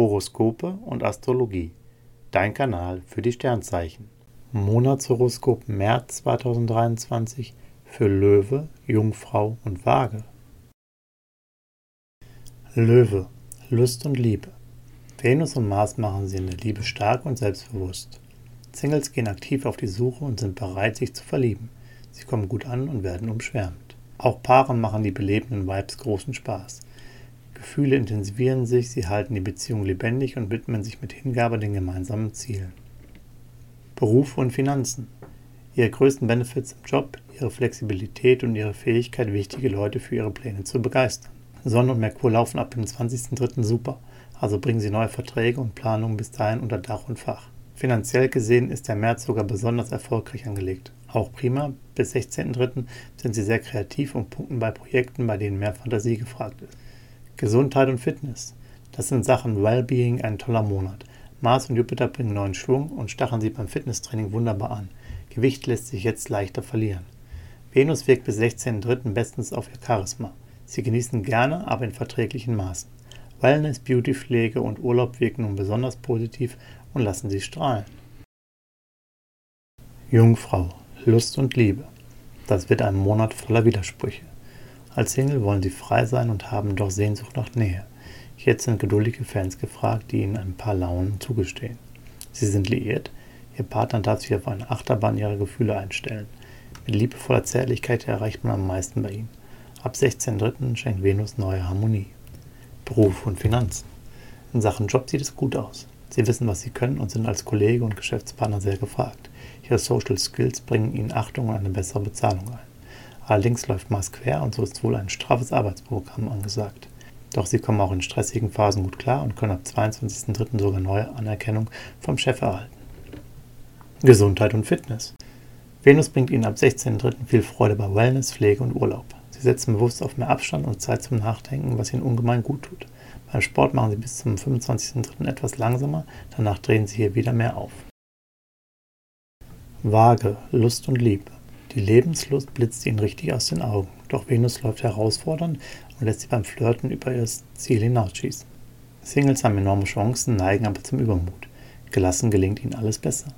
Horoskope und Astrologie. Dein Kanal für die Sternzeichen. Monatshoroskop März 2023 für Löwe, Jungfrau und Waage. Löwe, Lust und Liebe. Venus und Mars machen sie in der Liebe stark und selbstbewusst. Singles gehen aktiv auf die Suche und sind bereit, sich zu verlieben. Sie kommen gut an und werden umschwärmt. Auch Paaren machen die belebenden Vibes großen Spaß. Gefühle intensivieren sich, sie halten die Beziehung lebendig und widmen sich mit Hingabe den gemeinsamen Zielen. Beruf und Finanzen. Ihre größten Benefits im Job, ihre Flexibilität und ihre Fähigkeit, wichtige Leute für ihre Pläne zu begeistern. Sonne und Merkur laufen ab dem 20.03. super, also bringen Sie neue Verträge und Planungen bis dahin unter Dach und Fach. Finanziell gesehen ist der März sogar besonders erfolgreich angelegt. Auch prima, bis 16.03. sind Sie sehr kreativ und punkten bei Projekten, bei denen mehr Fantasie gefragt ist. Gesundheit und Fitness. Das sind Sachen Wellbeing ein toller Monat. Mars und Jupiter bringen neuen Schwung und stacheln sie beim Fitnesstraining wunderbar an. Gewicht lässt sich jetzt leichter verlieren. Venus wirkt bis 16.03. bestens auf ihr Charisma. Sie genießen gerne, aber in verträglichen Maßen. Wellness, Beautypflege und Urlaub wirken nun besonders positiv und lassen sie strahlen. Jungfrau, Lust und Liebe. Das wird ein Monat voller Widersprüche. Als Single wollen sie frei sein und haben doch Sehnsucht nach Nähe. Jetzt sind geduldige Fans gefragt, die ihnen ein paar Launen zugestehen. Sie sind liiert, ihr Partner darf sich auf eine Achterbahn ihrer Gefühle einstellen. Mit liebevoller Zärtlichkeit erreicht man am meisten bei ihnen. Ab 16.03. schenkt Venus neue Harmonie. Beruf und Finanzen. In Sachen Job sieht es gut aus. Sie wissen, was sie können und sind als Kollege und Geschäftspartner sehr gefragt. Ihre Social Skills bringen ihnen Achtung und eine bessere Bezahlung ein. Allerdings läuft Mars quer und so ist wohl ein straffes Arbeitsprogramm angesagt. Doch sie kommen auch in stressigen Phasen gut klar und können ab 22.03. sogar neue Anerkennung vom Chef erhalten. Gesundheit und Fitness. Venus bringt ihnen ab 16.03. viel Freude bei Wellness, Pflege und Urlaub. Sie setzen bewusst auf mehr Abstand und Zeit zum Nachdenken, was ihnen ungemein gut tut. Beim Sport machen sie bis zum 25.03. etwas langsamer, danach drehen sie hier wieder mehr auf. Waage, Lust und Liebe. Die Lebenslust blitzt ihnen richtig aus den Augen, doch Venus läuft herausfordernd und lässt sie beim Flirten über ihr Ziel hinausschießen. Singles haben enorme Chancen, neigen aber zum Übermut. Gelassen gelingt ihnen alles besser.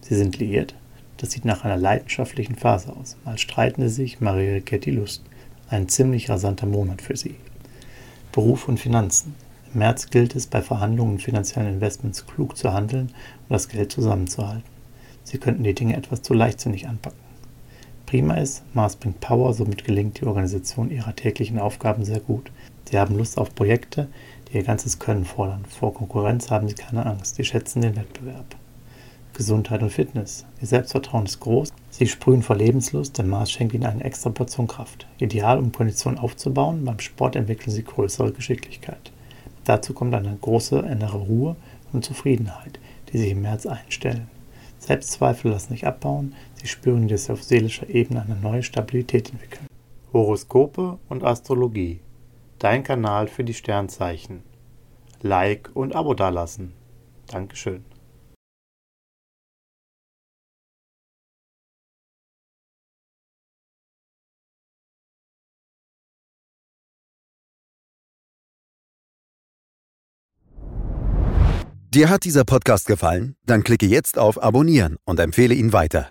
Sie sind liiert, das sieht nach einer leidenschaftlichen Phase aus. Mal streiten sie sich, mal reagiert die Lust. Ein ziemlich rasanter Monat für sie. Beruf und Finanzen. Im März gilt es, bei Verhandlungen und finanziellen Investments klug zu handeln und das Geld zusammenzuhalten. Sie könnten die Dinge etwas zu leichtsinnig anpacken. Prima ist, Mars bringt Power, somit gelingt die Organisation ihrer täglichen Aufgaben sehr gut. Sie haben Lust auf Projekte, die ihr ganzes Können fordern. Vor Konkurrenz haben sie keine Angst, sie schätzen den Wettbewerb. Gesundheit und Fitness. Ihr Selbstvertrauen ist groß, sie sprühen vor Lebenslust, denn Mars schenkt ihnen eine extra Portion Kraft. Ideal, um Kondition aufzubauen, beim Sport entwickeln sie größere Geschicklichkeit. Dazu kommt eine große innere Ruhe und Zufriedenheit, die sich im März einstellen. Selbstzweifel lassen sich abbauen, sie spüren, dass sie auf seelischer Ebene eine neue Stabilität entwickeln. Horoskope und Astrologie. Dein Kanal für die Sternzeichen. Like und Abo dalassen. Dankeschön. Dir hat dieser Podcast gefallen? Dann klicke jetzt auf Abonnieren und empfehle ihn weiter.